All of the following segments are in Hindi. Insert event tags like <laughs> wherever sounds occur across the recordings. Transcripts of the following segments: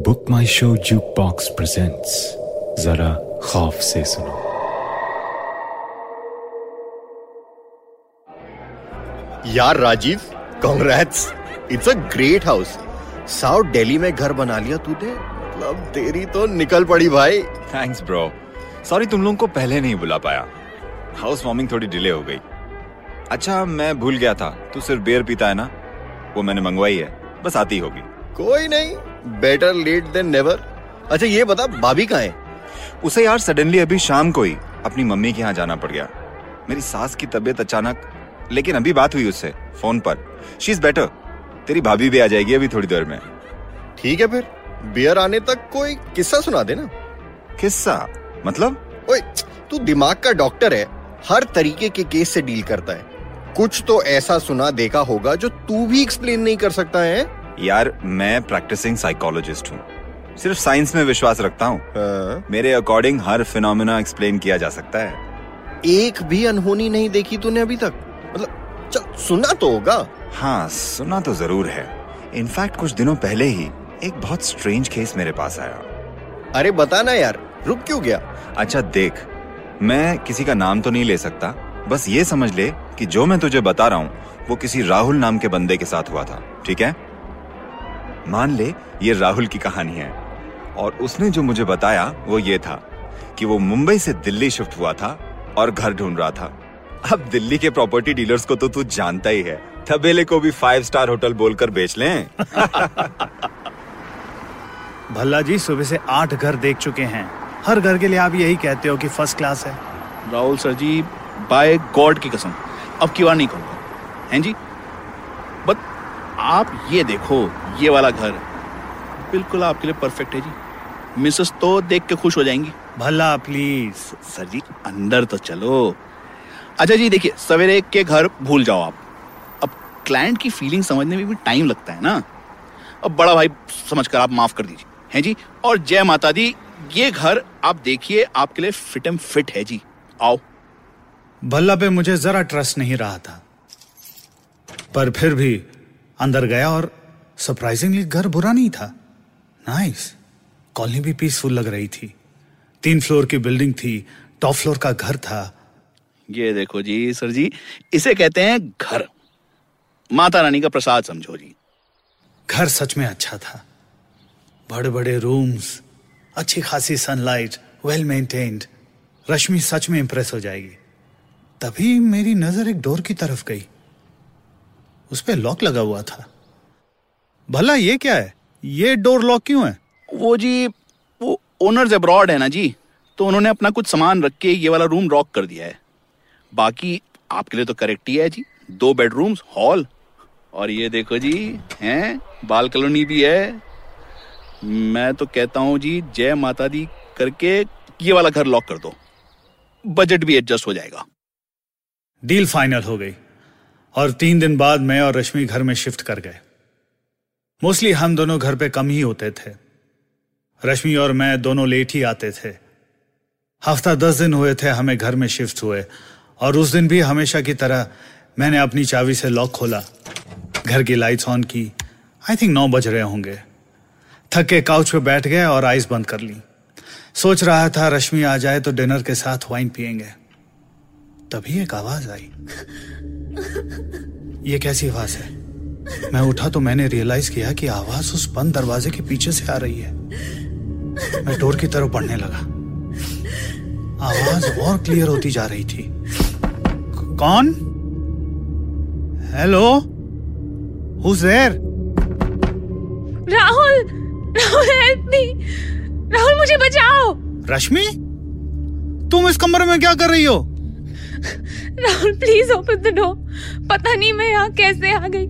BookMyShow Jukebox presents जरा खौफ से सुनो यार Rajiv congrats it's a great house south Delhi में घर बना लिया तूने? मतलब तेरी तो निकल पड़ी भाई। थैंक्स ब्रो सॉरी तुम लोगों को पहले नहीं बुला पाया। हाउस वार्मिंग थोड़ी डिले हो गई। अच्छा मैं भूल गया था। तू सिर्फ़ बियर पीता है ना? वो मैंने मंगवाई है। बस आती होगी। कोई नहीं। बेटर लेट देन नेवर अच्छा ये बता भाभी कहाँ है? उसे यार सडनली अभी शाम को ही अपनी मम्मी के यहाँ जाना पड़ गया। मेरी सास की तबीयत अचानक लेकिन अभी बात हुई उससे फ़ोन पर। शी इज़ बेटर तेरी भाभी भी आ जाएगी अभी थोड़ी देर में। ठीक है फिर। बियर आने तक कोई किस्सा सुना दे ना किस्सा? मतलब? ओए तू दिमाग का डॉक्टर है हर तरीके के केस से डील करता है। कुछ तो ऐसा सुना देखा होगा जो तू भी एक्सप्लेन नहीं कर सकता है? यार मैं प्रैक्टिसिंग साइकोलॉजिस्ट हूँ। सिर्फ़ साइंस में विश्वास रखता हूँ। हाँ। मेरे अकॉर्डिंग हर फिनोमिना एक्सप्लेन किया जा सकता है। एक भी अनहोनी नहीं देखी तूने अभी तक? मतलब चल सुना तो होगा। हाँ सुना तो ज़रूर है। इनफैक्ट कुछ दिनों पहले ही एक बहुत स्ट्रेंज केस मेरे पास आया। अरे बता ना यार रुक क्यों गया? अच्छा देख मैं किसी का नाम तो नहीं ले सकता। बस ये समझ ले कि जो मैं तुझे बता रहा हूँ वो किसी राहुल नाम के बंदे के साथ हुआ था ठीक है? मान ले ये राहुल की कहानी है। और उसने जो मुझे बताया वो ये था कि वो मुंबई से दिल्ली शिफ्ट हुआ था और घर ढूंढ रहा था। अब दिल्ली के प्रॉपर्टी डीलर्स को तो तू जानता ही है। तबेले को भी फाइव स्टार होटल बोलकर बेच लें। <laughs> भल्ला जी सुबह से आठ घर देख चुके हैं। हर घर के लिए आप यही कहते हो कि फ़र्स्ट क्लास है। Rahul sir ji by God की कसम अब की बार नहीं कहूँगा? हैं जी? बट आप ये देखो ये वाला घर। बिल्कुल आपके लिए परफेक्ट है जी। मिसेस तो देख के खुश हो जाएँगी। भल्ला प्लीज़ सर जी अंदर तो चलो। अच्छा जी देखिए सवेरे के घर भूल जाओ आप। अब क्लाइंट की फीलिंग समझने में भी टाइम लगता है ना। अब बड़ा भाई समझकर आप माफ़ कर दीजिए। हैं जी? और जय माता दी ये घर आप देखिए आपके लिए फिट एंड फिट है जी। आओ। भल्ला पे मुझे जरा ट्रस्ट नहीं रहा था। पर फिर भी अंदर गया और सरप्राइजिंगली घर बुरा नहीं था। नाइस कॉलोनी भी पीसफुल लग रही थी। तीन फ्लोर की बिल्डिंग थी। टॉप फ्लोर का घर था। ये देखो जी सर जी इसे कहते हैं घर। माता रानी का प्रसाद समझो जी। घर सच में अच्छा था। बड़े बड़े रूम्स अच्छी खासी सनलाइट वेल मेंटेन्ड रश्मि सच में इंप्रेस हो जाएगी। तभी मेरी नज़र एक डोर की तरफ़ गई। उस पर लॉक लगा हुआ था। भला ये क्या है? ये डोर लॉक क्यों है? वो जी वो ओनर्स अब्रॉड है ना जी तो उन्होंने अपना कुछ सामान रख के ये वाला रूम लॉक कर दिया है। बाकी आपके लिए तो करेक्ट ही है जी दो बेडरूम्स हॉल और ये देखो जी हैं बाल कॉलोनी भी है। मैं तो कहता हूँ जी जय माता दी करके ये वाला घर लॉक कर दो। बजट भी एडजस्ट हो जाएगा। डील फाइनल हो गई और तीन दिन बाद मैं और रश्मि घर में शिफ्ट कर गए। मोस्टली हम दोनों घर पे कम ही होते थे। रश्मि और मैं दोनों लेट ही आते थे। हफ़्ता दस दिन हुए थे हमें घर में शिफ्ट हुए, और उस दिन भी हमेशा की तरह मैंने अपनी चाबी से लॉक खोला, घर की लाइट्स ऑन की आई थिंक नौ बज रहे होंगे। थक के काउच पे बैठ गए और आइस बंद कर ली। सोच रहा था रश्मि आ जाए तो डिनर के साथ वाइन पियेंगे। तभी एक आवाज़ आई। <laughs> ये कैसी आवाज़ है? मैं उठा तो मैंने रियलाइज़ किया कि आवाज़ उस बंद दरवाजे के पीछे से आ रही है। मैं डोर की तरफ़ बढ़ने लगा। आवाज़ और क्लियर होती जा रही थी। कौन? Hello who's there Rahul Rahul help me Rahul मुझे बचाओ। रश्मि? तुम इस कमरे में क्या कर रही हो? Rahul please open the door पता नहीं मैं यहाँ कैसे आ गई।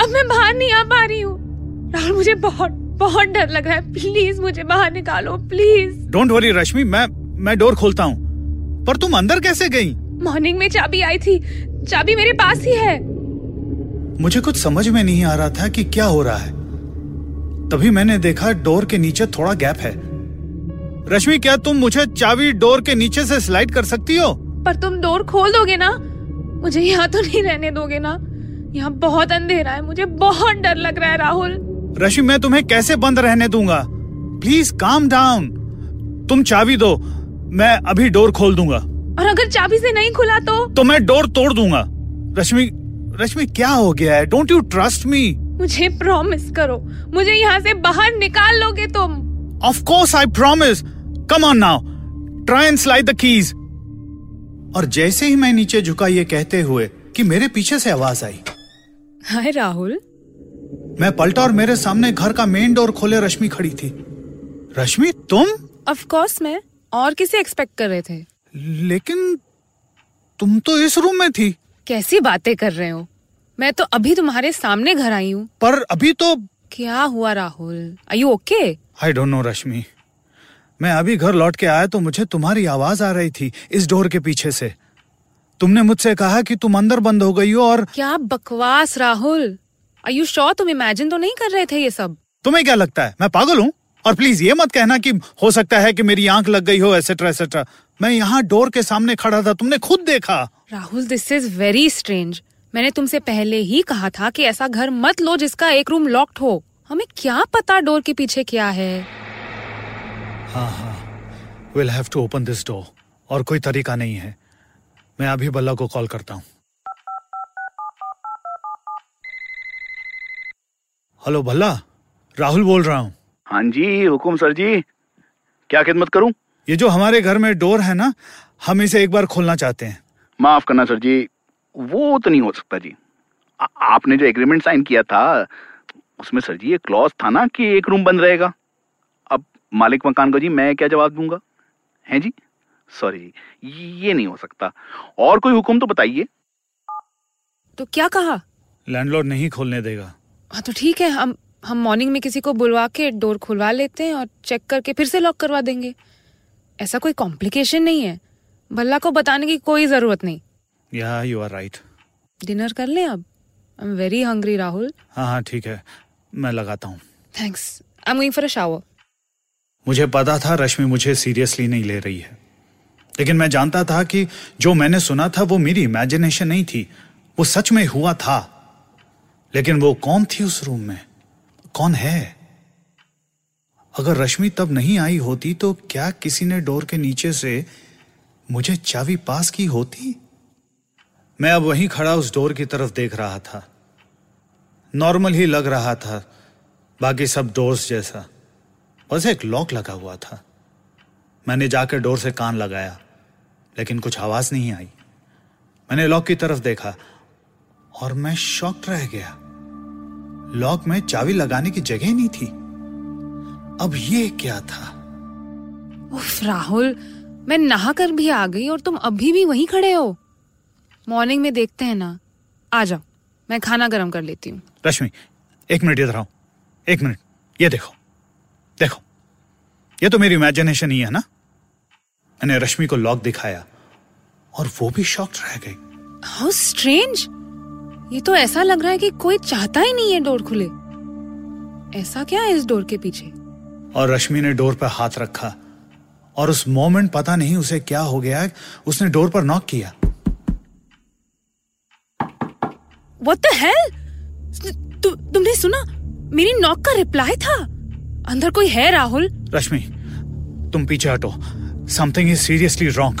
अब मैं बाहर नहीं आ पा रही हूँ। राहुल मुझे बहुत बहुत डर लग रहा है। प्लीज़ मुझे बाहर निकालो प्लीज़। डोंट वरी रश्मि मैं मैं डोर खोलता हूँ। पर तुम अंदर कैसे गई? मॉर्निंग में चाबी आई थी। चाबी मेरे पास ही है। मुझे कुछ समझ में नहीं आ रहा था कि क्या हो रहा है। तभी मैंने देखा डोर के नीचे थोड़ा गैप है। रश्मि क्या तुम मुझे चाबी डोर के नीचे से स्लाइड कर सकती हो? पर तुम डोर खोल दोगे ना? मुझे यहाँ तो नहीं रहने दोगे ना? यहाँ बहुत अंधेरा है मुझे बहुत डर लग रहा है राहुल। रश्मि मैं तुम्हें कैसे बंद रहने दूँगा? प्लीज़ काम डाउन तुम चाबी दो मैं अभी डोर खोल दूँगा। और अगर चाबी से नहीं खुला तो? तो मैं डोर तोड़ दूँगा। रश्मि रश्मि क्या हो गया है? डोंट यू ट्रस्ट मी मुझे प्रॉमिस करो मुझे यहाँ से बाहर निकाल लोगे तुम। Of course I promise come on now try and slide the keys और जैसे ही मैं नीचे झुका ये कहते हुए कि मेरे पीछे से आवाज़ आई। हाय राहुल। मैं पलटा और मेरे सामने घर का मेन डोर खोले रश्मि खड़ी थी। रश्मि तुम? ऑफ़ कोर्स मैं और किसे एक्सपेक्ट कर रहे थे? लेकिन तुम तो इस रूम में थी। कैसी बातें कर रहे हो? मैं तो अभी तुम्हारे सामने घर आई हूँ। पर अभी तो क्या हुआ Rahul? I you okay I don't know Rashmi. मैं अभी घर लौट के आया तो मुझे तुम्हारी आवाज़ आ रही थी इस डोर के पीछे से। तुमने मुझसे कहा कि तुम अंदर बंद हो गई हो और क्या बकवास राहुल? आई यू श्योर तुम इमेजिन तो नहीं कर रहे थे ये सब? तुम्हें क्या लगता है? मैं पागल हूँ? और प्लीज़ ये मत कहना कि हो सकता है कि मेरी आँख लग गई हो एसेट्रा एसेट्रा मैं यहाँ डोर के सामने खड़ा था तुमने खुद देखा। Rahul this is very strange मैंने तुमसे पहले ही कहा था कि ऐसा घर मत लो जिसका एक रूम लॉक्ड हो। हमें क्या पता डोर के पीछे क्या है? हाँ हाँ। Will have to open this door और कोई तरीका नहीं है। मैं अभी बल्ला को कॉल करता हूँ। हेलो भल्ला राहुल बोल रहा हूँ। हाँ जी हुकुम सर जी। क्या खिदमत करूँ? ये जो हमारे घर में डोर है ना हम इसे एक बार खोलना चाहते हैं। माफ़ करना सर जी वो तो नहीं हो सकता जी। आ, आपने जो एग्रीमेंट साइन किया था उसमें सर जी ये क्लॉज था ना कि एक रूम बंद रहेगा। अब मालिक मकान को जी मैं क्या जवाब दूँगा? हैं जी? सॉरी ये नहीं हो सकता। और कोई हुक्म तो बताइए। तो क्या कहा? लैंडलॉर्ड नहीं खोलने देगा। हाँ तो ठीक है हम हम मॉर्निंग में किसी को बुलवा के डोर खुलवा लेते हैं और चेक करके फिर से लॉक करवा देंगे। ऐसा कोई कॉम्प्लिकेशन नहीं है। भल्ला को बताने की कोई ज़रूरत नहीं। या यू आर राइट डिनर कर लें अब। I am very hungry Rahul हाँ हाँ ठीक है। मैं लगाता हूँ। Thanks I am going for a shower मुझे पता था रश्मि मुझे सीरियसली नहीं ले रही है। लेकिन मैं जानता था कि जो मैंने सुना था वो मेरी इमेजिनेशन नहीं थी। वो सच में हुआ था। लेकिन वो कौन थी उस रूम में? कौन है? अगर रश्मि तब नहीं आई होती तो क्या किसी ने डोर के नीचे से मुझे चाबी पास की होती? मैं अब वहीं खड़ा उस डोर की तरफ़ देख रहा था। नॉर्मल ही लग रहा था। बाकी सब डोर्स जैसा। बस एक लॉक लगा हुआ था। मैंने जाकर डोर से कान लगाया लेकिन कुछ आवाज़ नहीं आई। मैंने लॉक की तरफ़ देखा और मैं शॉक रह गया। लॉक में चाबी लगाने की जगह नहीं थी। अब ये क्या था? उफ राहुल मैं नहा कर भी आ गई और तुम अभी भी वहीं खड़े हो। मॉर्निंग में देखते हैं ना। आ जाओ मैं खाना गर्म कर लेती हूँ। रश्मि एक मिनट इधर आओ। एक मिनट ये देखो देखो। ये तो मेरी इमेजिनेशन ही है ना? मैंने रश्मि को लॉक दिखाया और वो भी शॉक्ड रह गई। How strange. ये तो ऐसा लग रहा है कि कोई चाहता ही नहीं है डोर खुले। ऐसा क्या है इस डोर के पीछे? और रश्मि ने डोर पर हाथ रखा और उस मोमेंट पता नहीं उसे क्या हो गया उसने डोर पर नॉक किया। What the hell? तु, तुमने सुना? मेरी नॉक का रिप्लाई था? अंदर कोई है राहुल? रश्मि तुम पीछे हटो। Something is seriously wrong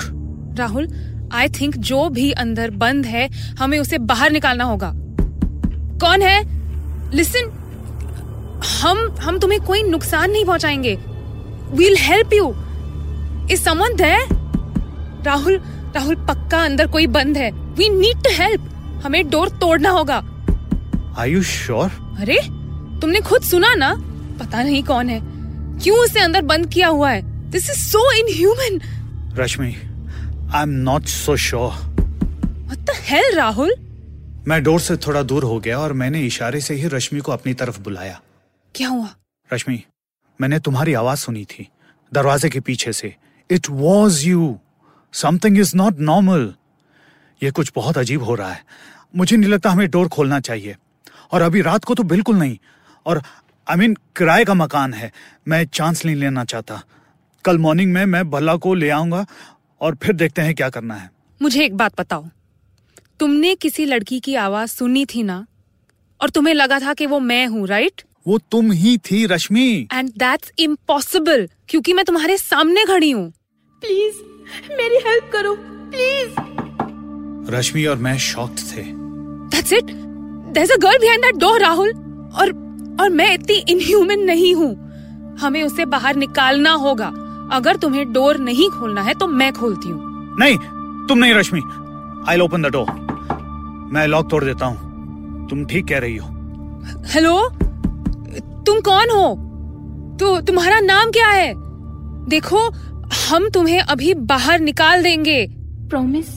Rahul I think जो भी अंदर बंद है हमें उसे बाहर निकालना होगा। कौन है? लिसन हम हम तुम्हें कोई नुकसान नहीं पहुंचाएँगे। We'll help you is someone there Rahul Rahul पक्का अंदर कोई बंद है। वी नीड टू हेल्प हमें डोर तोड़ना होगा। आर यू श्योर अरे तुमने खुद सुना ना? पता नहीं कौन है। क्यों उसे अंदर बंद किया हुआ है? This is so inhuman Rashmi I am not so sure what the hell Rahul मैं डोर से थोड़ा दूर हो गया और मैंने इशारे से ही रश्मि को अपनी तरफ़ बुलाया। क्या हुआ? रश्मि मैंने तुम्हारी आवाज़ सुनी थी दरवाजे के पीछे से। It was you something is not normal ये कुछ बहुत अजीब हो रहा है। मुझे नहीं लगता हमें डोर खोलना चाहिए। और अभी रात को तो बिल्कुल नहीं। और आई I मीन mean, किराए का मकान है। मैं चांस नहीं लेना चाहता। कल मॉर्निंग में मैं भल्ला को ले आऊँगा और फिर देखते हैं क्या करना है। मुझे एक बात बताओ। तुमने किसी लड़की की आवाज़ सुनी थी ना? और तुम्हें लगा था कि वो मैं हूँ राइट वो तुम ही थी रश्मि। एंड दैट्स इम्पॉसिबल क्योंकि मैं तुम्हारे सामने खड़ी हूँ। प्लीज़ मेरी हेल्प करो प्लीज़ रश्मि और मैं शॉक्ड थे। That's it there is a girl behind that door Rahul और और मैं इतनी इनह्यूमन नहीं हूँ। हमें उसे बाहर निकालना होगा। अगर तुम्हें डोर नहीं खोलना है तो मैं खोलती हूँ। नहीं तुम नहीं Rashmi. I open the door मैं लॉक तोड़ देता हूँ। तुम ठीक कह रही हो। हेलो तुम कौन हो? तो तुम्हारा नाम क्या है? देखो हम तुम्हें अभी बाहर निकाल देंगे। प्रॉमिस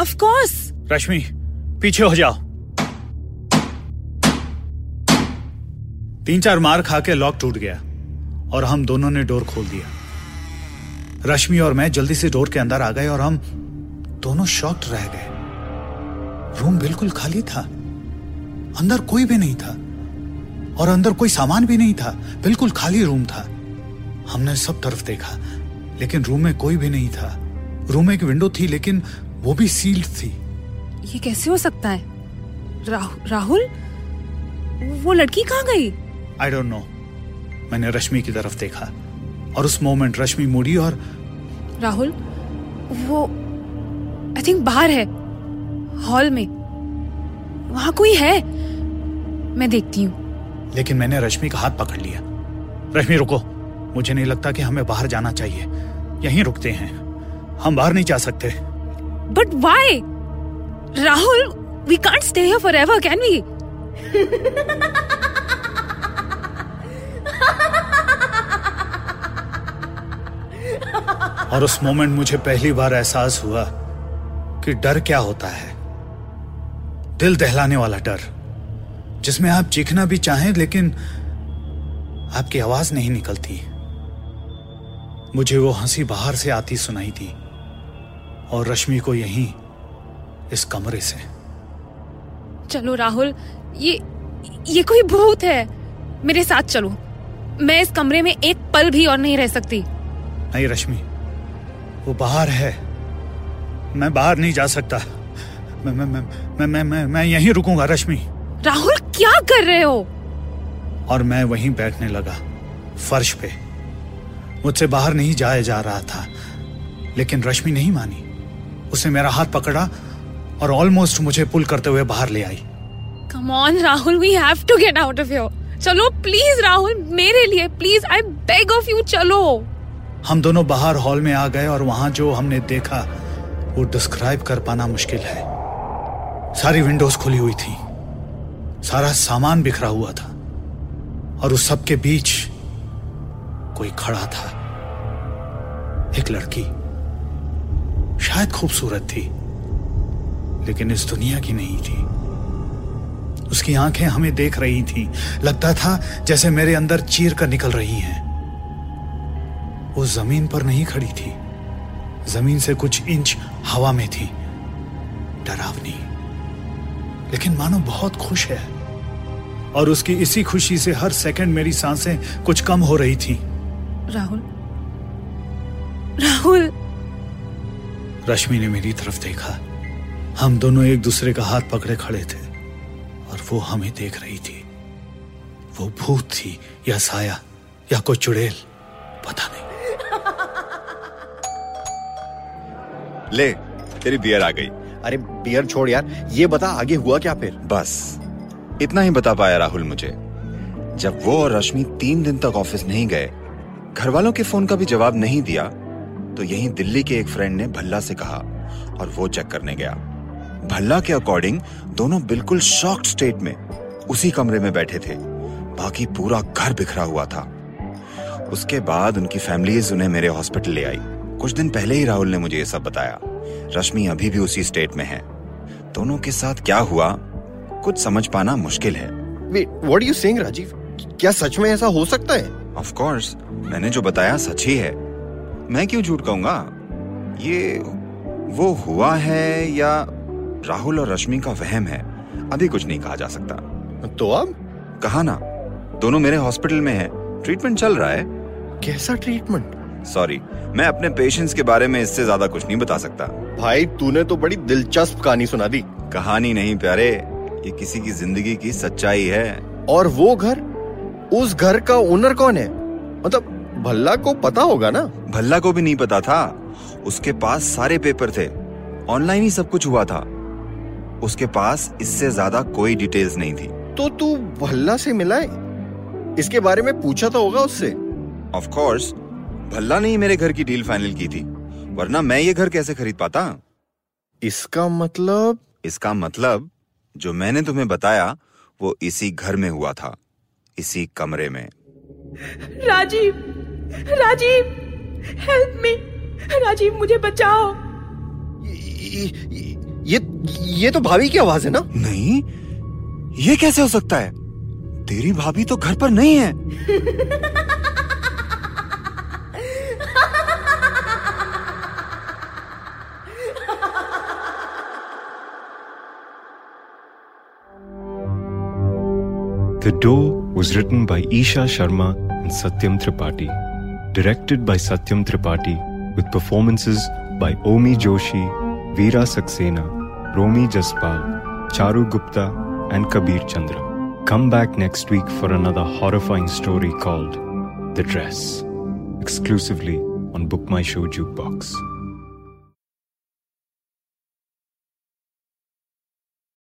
ऑफ़ कोर्स रश्मि पीछे हो जाओ। तीन चार मार खा के लॉक टूट गया और हम दोनों ने डोर खोल दिया। रश्मि और मैं जल्दी से डोर के अंदर आ गए और हम दोनों शॉक्ड रह गए। रूम बिल्कुल खाली था। अंदर कोई भी नहीं था। और अंदर कोई सामान भी नहीं था। बिल्कुल खाली रूम था। हमने सब तरफ़ देखा लेकिन रूम में कोई भी नहीं था। रूम में एक विंडो थी लेकिन वो भी सील्ड थी। ये कैसे हो सकता है? राह, राहुल? वो लड़की कहाँ गई? आई डोंट नो मैंने रश्मि की तरफ़ देखा। और उस मोमेंट रश्मि मुड़ी और राहुल वो आई थिंक बाहर है हॉल में। वहाँ कोई है? मैं देखती हूँ। लेकिन मैंने रश्मि का हाथ पकड़ लिया। रश्मि रुको। मुझे नहीं लगता कि हमें बाहर जाना चाहिए। यहीं रुकते हैं। हम बाहर नहीं जा सकते। But why Rahul we can't stay here forever can we और उस मोमेंट मुझे पहली बार एहसास हुआ कि डर क्या होता है। दिल दहलाने वाला डर, जिसमें आप चीखना भी चाहें, लेकिन आपकी आवाज़ नहीं निकलती। मुझे वो हँसी बाहर से आती सुनाई दी, और रश्मि को यहीं, इस कमरे से। चलो राहुल, ये ये कोई भूत है। मेरे साथ चलो। मैं इस कमरे में एक पल भी और नहीं रह सकती। नहीं रश्मि वो बाहर है। मैं बाहर नहीं जा सकता। मैं मैं मैं मैं मैं, मैं, मैं यहीं रुकूँगा रश्मि। राहुल क्या कर रहे हो? और मैं वहीं बैठने लगा फर्श पे। मुझसे बाहर नहीं जाया जा रहा था लेकिन रश्मि नहीं मानी। उसने मेरा हाथ पकड़ा और ऑलमोस्ट मुझे पुल करते हुए बाहर ले आई। Come on Rahul we have to get out of here चलो प्लीज़ राहुल मेरे लिए please I beg of you चलो। हम दोनों बाहर हॉल में आ गए और वहाँ जो हमने देखा, वो डिस्क्राइब कर पाना मुश्किल है। सारी विंडोज़ खुली हुई थी। सारा सामान बिखरा हुआ था। और उस सब के बीच कोई खड़ा था। एक लड़की। शायद खूबसूरत थी, लेकिन इस दुनिया की नहीं थी। उसकी आँखें हमें देख रही थी। लगता था जैसे मेरे अंदर चीर कर निकल रही हैं। वो ज़मीन पर नहीं खड़ी थी। ज़मीन से कुछ इंच हवा में थी। डरावनी। लेकिन मानो बहुत खुश है। और उसकी इसी खुशी से हर सेकंड मेरी साँसें कुछ कम हो रही थी। राहुल। राहुल। रश्मि ने मेरी तरफ़ देखा। हम दोनों एक दूसरे का हाथ पकड़े खड़े थे। और वो हमें देख रही थी। वो भूत थी या साया या कोई चुड़ैल ले तेरी बियर आ गई। अरे बियर छोड़ यार। ये बता आगे हुआ क्या फिर? बस इतना ही बता पाया राहुल मुझे। जब वो और रश्मि तीन दिन तक ऑफ़िस नहीं गए घर वालों के फ़ोन का भी जवाब नहीं दिया तो यहीं दिल्ली के एक फ्रेंड ने भल्ला से कहा और वो चेक करने गया। भल्ला के अकॉर्डिंग दोनों बिल्कुल शॉक्ड स्टेट में उसी कमरे में बैठे थे। बाकी पूरा घर बिखरा हुआ था। उसके बाद उनकी फैमिलीज़ उन्हें मेरे हॉस्पिटल ले आई। कुछ दिन पहले ही राहुल ने मुझे ये सब बताया। रश्मि अभी भी उसी स्टेट में है। दोनों के साथ क्या हुआ कुछ समझ पाना मुश्किल है। यू सेइंग राजीव क्या सच में ऐसा हो सकता है? ऑफ़ कोर्स मैंने जो बताया सच ही है। मैं क्यों झूठ कहूँगा? ये वो हुआ है या राहुल और रश्मि का वहम है? अभी कुछ नहीं कहा जा सकता। तो अब? कहा ना दोनों मेरे हॉस्पिटल में है। ट्रीटमेंट चल रहा है। कैसा ट्रीटमेंट सॉरी मैं अपने पेशेंट्स के बारे में इससे ज़्यादा कुछ नहीं बता सकता। भाई तूने तो बड़ी दिलचस्प कहानी सुना दी। कहानी नहीं प्यारे ये किसी की ज़िंदगी की सच्चाई है। और वो घर? उस घर का ओनर कौन है? मतलब भल्ला को पता होगा ना? भल्ला को भी नहीं पता था। उसके पास सारे पेपर थे। ऑनलाइन ही सब कुछ हुआ था। उसके पास इससे ज़्यादा कोई डिटेल्स नहीं थी। तो तू भल्ला से मिला है? इसके बारे में पूछा तो होगा उससे। ऑफ़ कोर्स भल्ला ने ही मेरे घर की डील फाइनल की थी। वरना मैं ये घर कैसे खरीद पाता? इसका मतलब? इसका मतलब जो मैंने तुम्हें बताया वो इसी घर में हुआ था इसी कमरे में। राजीव राजीव हेल्प मी राजीव मुझे बचाओ। ये ये तो भाभी की आवाज़ है ना? नहीं ये कैसे हो सकता है? तेरी भाभी तो घर पर नहीं है। <laughs> The Door was written by Isha Sharma and Satyam Tripathi, directed by Satyam Tripathi, with performances by Omi Joshi, Veera Saxena, Romi Jaspal, Charu Gupta, and Kabir Chandra. Come back next week for another horrifying story called The Dress, exclusively on Book My Show Jukebox.